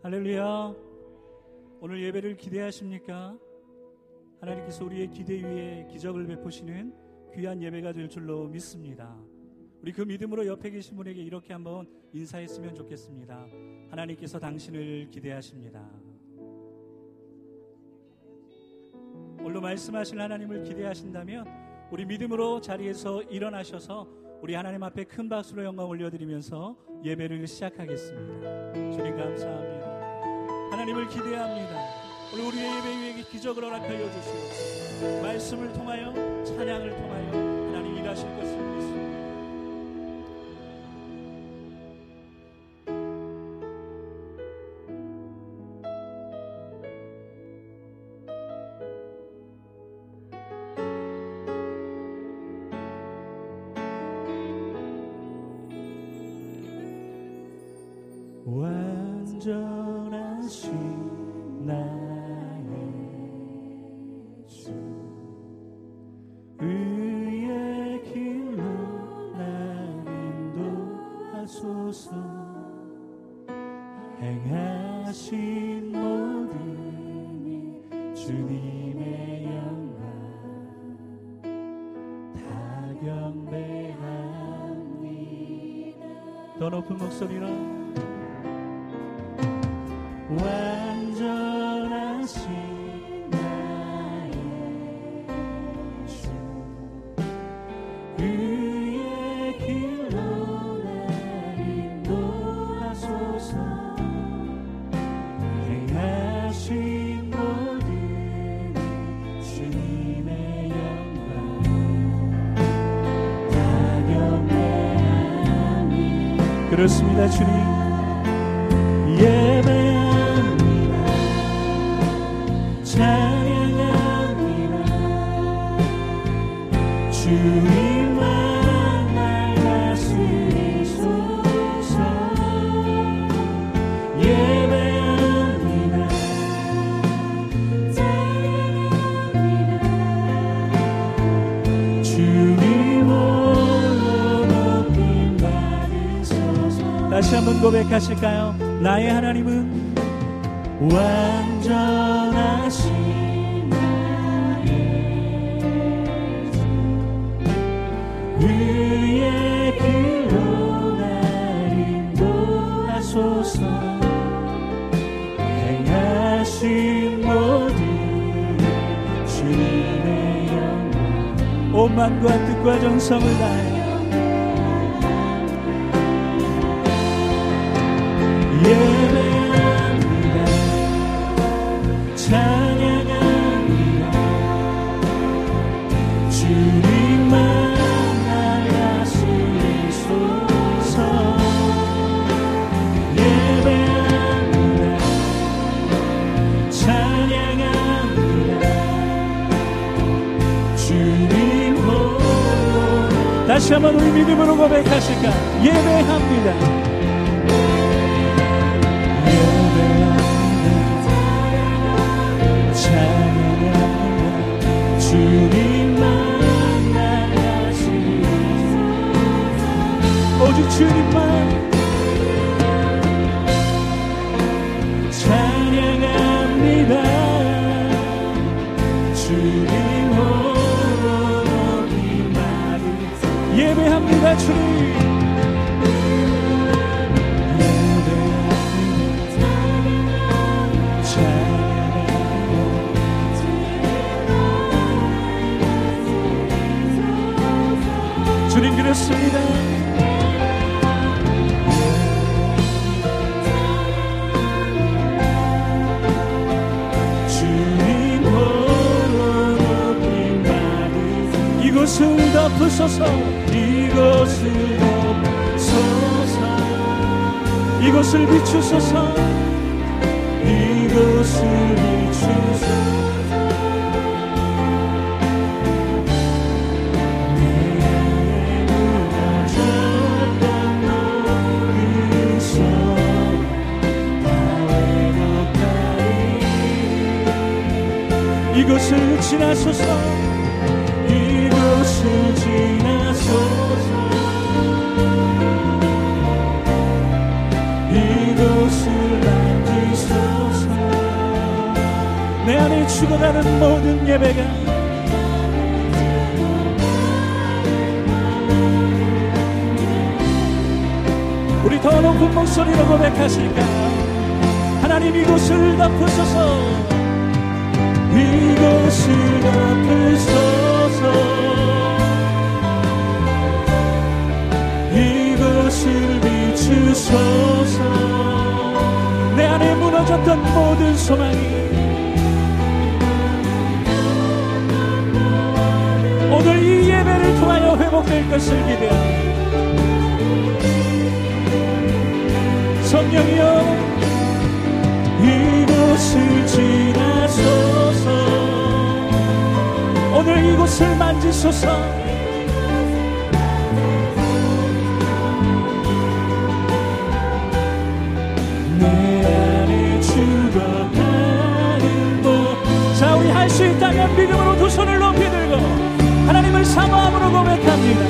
할렐루야. 오늘 예배를 기대하십니까? 하나님께서 우리의 기대 위에 기적을 베푸시는 귀한 예배가 될 줄로 믿습니다. 우리 그 믿음으로 옆에 계신 분에게 이렇게 한번 인사했으면 좋겠습니다. 하나님께서 당신을 기대하십니다. 오늘 말씀하신 하나님을 기대하신다면 우리 믿음으로 자리에서 일어나셔서 우리 하나님 앞에 큰 박수로 영광 올려드리면서 예배를 시작하겠습니다. 주님 감사합니다. 하나님을 기대합니다. 오늘 우리의 예배 위에 기적을 허락하여 주시옵소서. 말씀을 통하여 찬양을 통하여 하나님 일하실 것을 믿습니다. 완전 더 높은 목소리로 그렇습니다 주님 고백하실까요? 나의 하나님은 완전하신 나의 주 의의 길로 날 인도하소서 행하신 모든 주님의 영광 온 만과 뜻과 정성을 다해 다시 한번 우리 믿음으로 고백하실까? 예배합니다 오직 이곳을 덮으소서. 이곳을 덮으소서. 이곳을 비추소서. 이곳을 비추소서. 이곳을 지나소서 만지소서. 안에 죽어가는 모든 예배가 우리 더 높은 목소리로 고백하실까? 하나님 이곳을 덮으소서. 이곳을 덮으소서 이곳을 비추소서. 내 안에 무너졌던 모든 소망이 오늘 이 예배를 통하여 회복될 것을 기대합니다 성령이여 이곳을 지나소서. 오늘 이곳을 만지소서 고백합니다.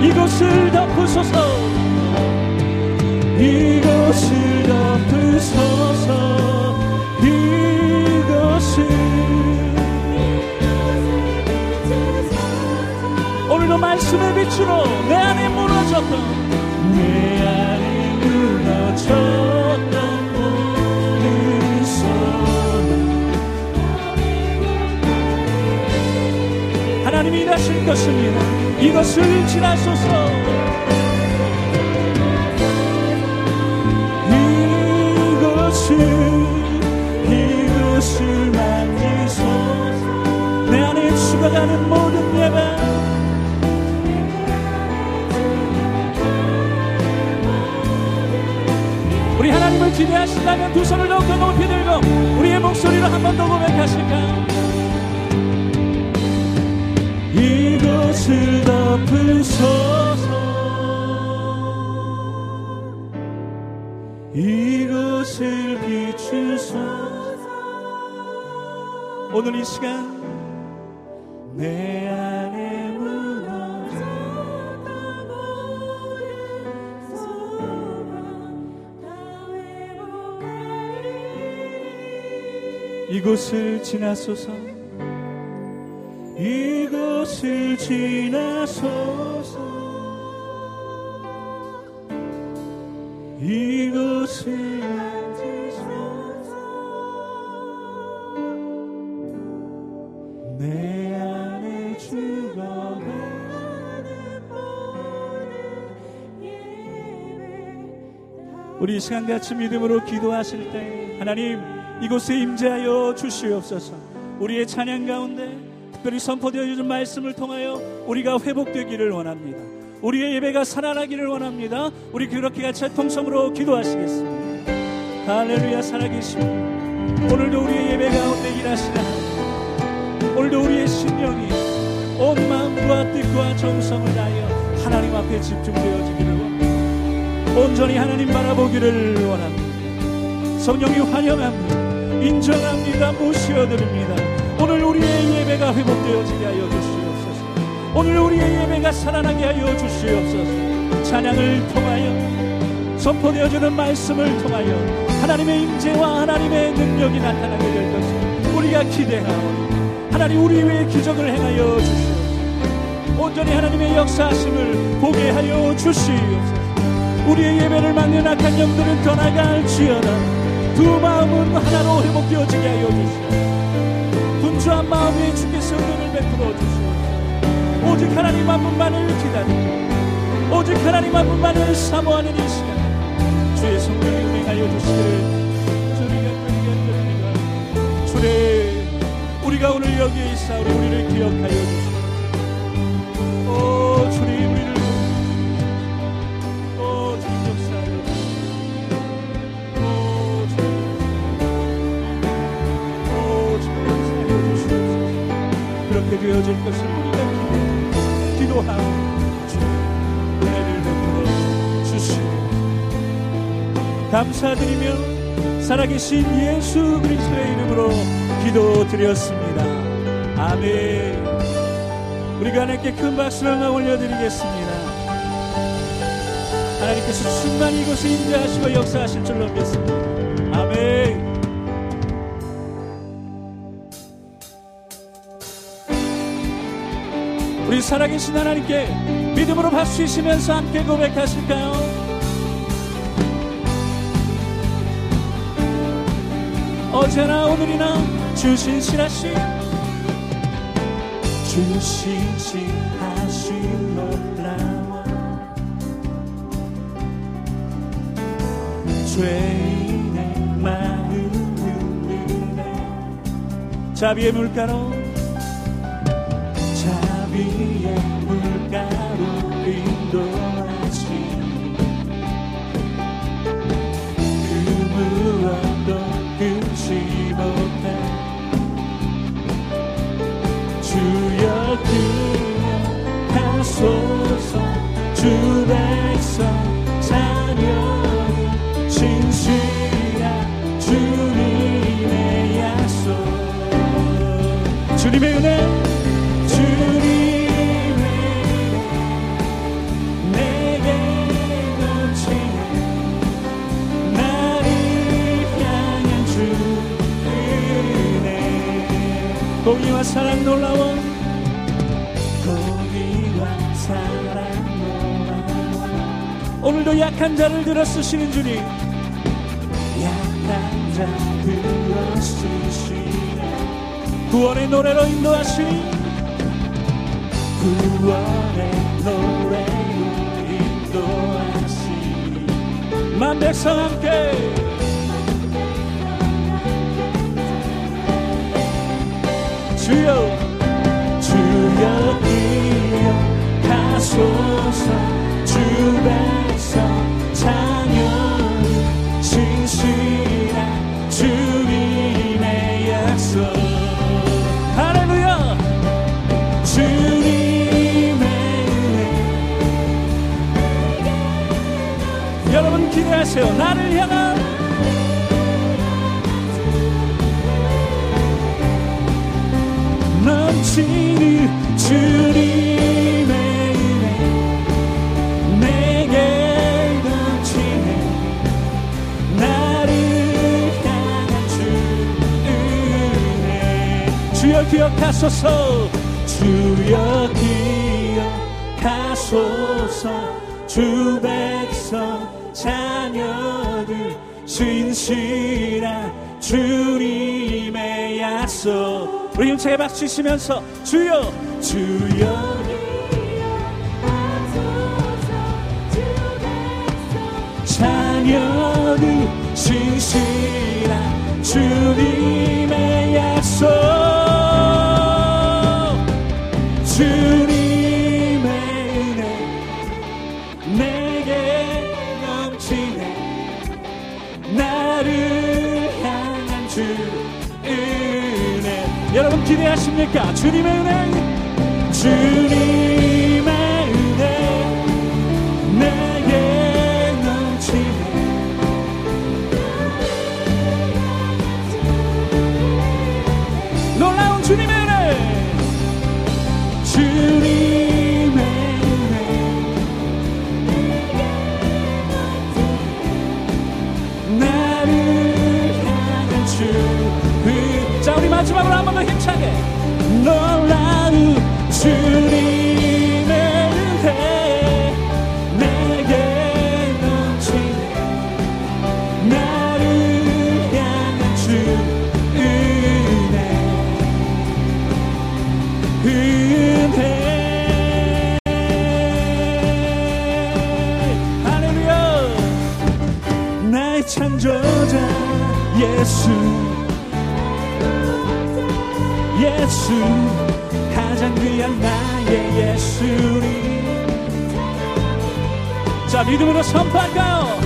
이곳을 덮으소서. 이것을 덮으소서. 이것을. 오늘도 말씀의 빛으로 내 안에 무너졌던 일하실 것입니다. 이것을 지나소서. 이것을 만지소서. 내 안에 죽어가는 모든 예배. 우리 하나님을 기대하신다면 두 손을 더욱더 높이 들고 우리의 목소리로 한 번 더 고백하실까 이곳을 덮으소서 이곳을 비추소서 오늘 이 시간 내 안에 무너져 이곳을 지나소서. 이곳 을 지나소서. 이곳을 만지소서 내 안에 죽어가는 우리 이 시간 같이 믿음으로 기도하실 때 하나님 이곳에 임재하여 주시옵소서. 우리의 찬양 가운데 특별히 선포되어진 말씀을 통하여 우리가 회복되기를 원합니다 우리의 예배가 살아나기를 원합니다. 우리 그렇게 같이 통성으로 기도하시겠습니다. 할렐루야 살아계시오. 오늘도 우리의 예배 가운데 일하시라. 오늘도 우리의 심령이 온 마음과 뜻과 정성을 다하여 하나님 앞에 집중되어지기를 원합니다. 온전히 하나님 바라보기를 원합니다. 성령이 환영합니다. 인정합니다. 모시어드립니다. 예배가 회복되어지게 하여 주시옵소서. 오늘 우리의 예배가 살아나게 하여 주시옵소서. 찬양을 통하여 선포되어지는 말씀을 통하여 하나님의 임재와 하나님의 능력이 나타나게 될 것을 우리가 기대하오 하나님 우리 위에 기적을 행하여 주시옵소서. 온전히 하나님의 역사하심을 보게 하여 주시옵소서. 우리의 예배를 막는 악한 영들은 떠나갈지어다. 두 마음은 하나로 회복되어지게 하여 주시옵소서 분주한 마음에 주께서 은혜를 베풀어 주시옵소서. 오직 하나님 한 분만을 기다리고 오직 하나님 한 분만을 사모하는 이 시간 주의 성령이 운행하여 주시기를 주의 우리가 오늘 여기에 있사오니 우리를 기억하여 주시고 오 주님 되어질 것을 우리가 기도하고 은혜를 베풀어 주시고 감사드리며 살아계신 예수 그리스도의 이름으로 기도드렸습니다. 아멘. 우리가 하나님께 큰 박수를 올려드리겠습니다. 하나님께서 충만히 이곳에 임재하시고 역사하실 줄로 믿습니다. 살아계신 하나님께 믿음으로 박수 치시면서 함께 고백하실까요? 어제나 오늘이나 주신 실하신 주신 실하신 놀라워 죄인의 마음을 흔드네 자비의 물가로 하소서. 주 백성 자녀를 진실한 주님의 약속 주님의 은혜 공의와 사랑 놀라워 오늘도 약한 자를 들어 쓰시는 주님. 약한 자 들어 쓰시네. 구원의 노래로 인도하시니. 구원의 노래로 인도하시니. 만 백성 함께. 주여 주여 기억하소서 하세요 나를 향한 넘치는 주님의 은혜 내게 넘치네. 나를 향한 주 은혜. 주여 기억하소서. 주여 기억하소서. 주 백성 자녀들 진실한 주님의 약속. 우리 힘차게 박수 치시면서 주여 주여. 자녀들 진실한 주님의 약속 하십니까? 주님의 은혜. 주님 우리 마지막으로 한 번 더 힘차게. 놀라운 주님 예수 가장 귀한 나의 예수님 자 믿음으로 선포할까요?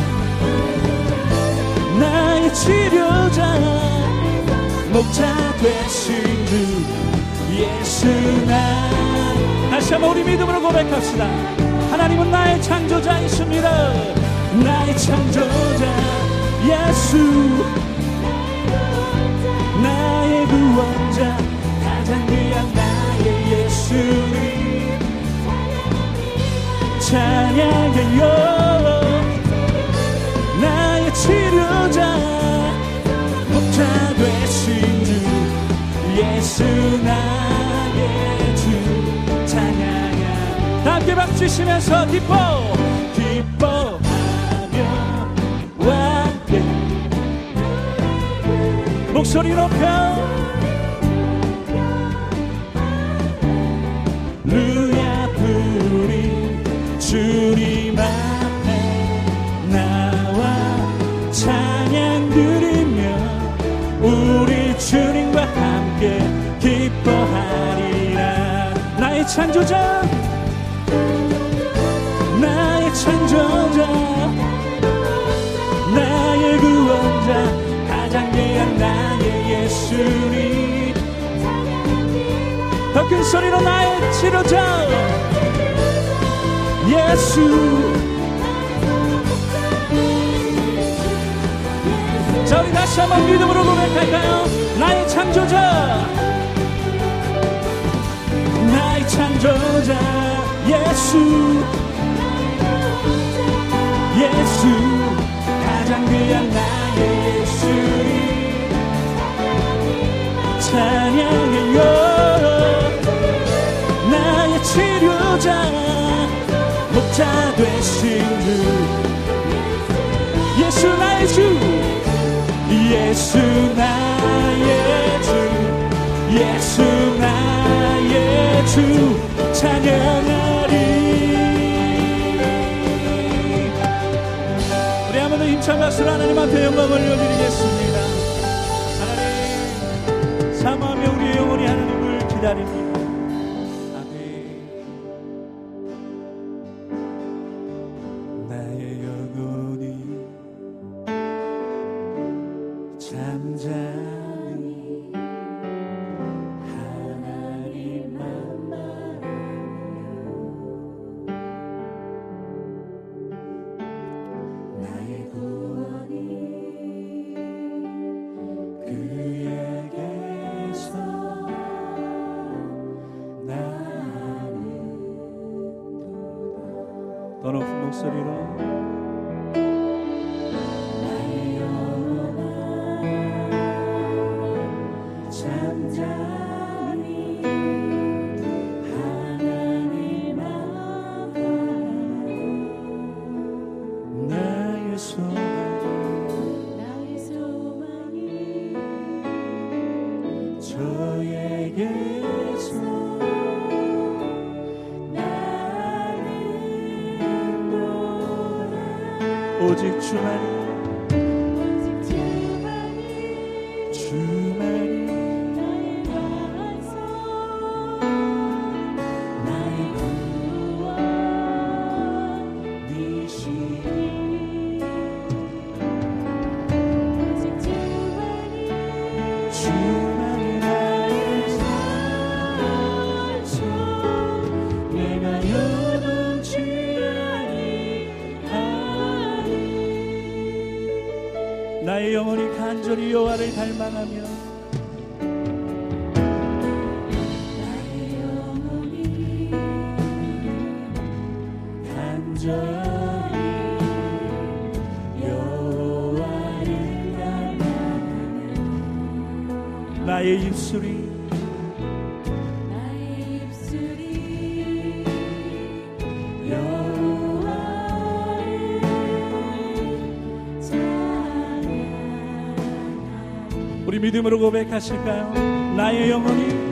나의 치료자 목자 되신 주 예수 나. 다시 한번 우리 믿음으로 고백합시다. 하나님은 나의 창조자이십니다. 나의 창조자 예수. 나의 구원자 귀한 나의 예수님. 찬양해요. 나의 치료자 목자 되신 주 예수 나의 주. 찬양해 외치시면서 기뻐 기뻐하며 왕께 목소리 높여 주님 앞에 나와 찬양 드리며 우리 주님과 함께 기뻐하리라. 나의 찬조자 나의 찬조자 나의 구원자 가장 귀한 나의 예수님. 더 큰 소리로 나의 치료자 예수. 자 우리 다시 한번 믿음으로 고백할까요? 나의 창조자. 나의 창조자 예수. 예수. 가장 귀한 나의 예수님 찬양해요. 나의 치료자 예수 나의 주 예수 나의 주 찬양하리. 우리 한번 더 힘찬 박수로 하나님 앞에 영광을 올려드리겠습니다. 하나님 사모하며 우리의 영혼이 하나님을 기다립니다 나는 더 높은 목소리로 여호 믿음으로 고백하실까요? 나의 영혼이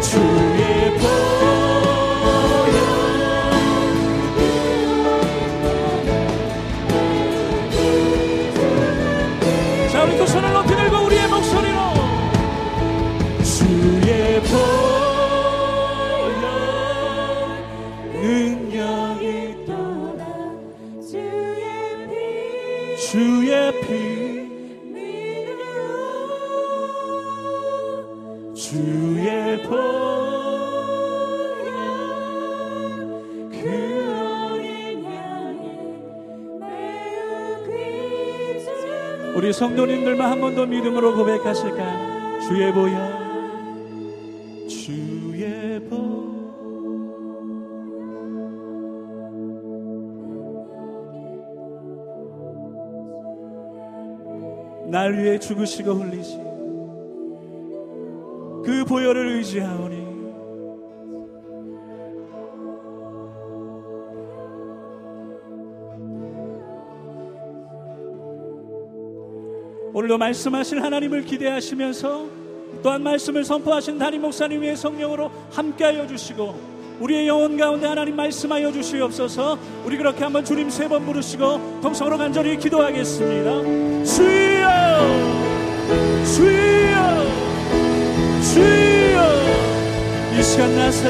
주의 보 성도님들만 한 번 더 믿음으로 고백하실까요? 주의 보혈 주의 보혈 날 위해 죽으시고 흘리시 그 보혈을 의지하오니 오늘도 말씀하실 하나님을 기대하시면서 또한 말씀을 선포하신 다임 목사님의 성령으로 함께하여 주시고 우리의 영혼 가운데 하나님 말씀하여 주시옵소서. 우리 그렇게 한번 주님 세 번 부르시고 통성으로 간절히 기도하겠습니다. 주여! 주여! 주여! 이 시간 나사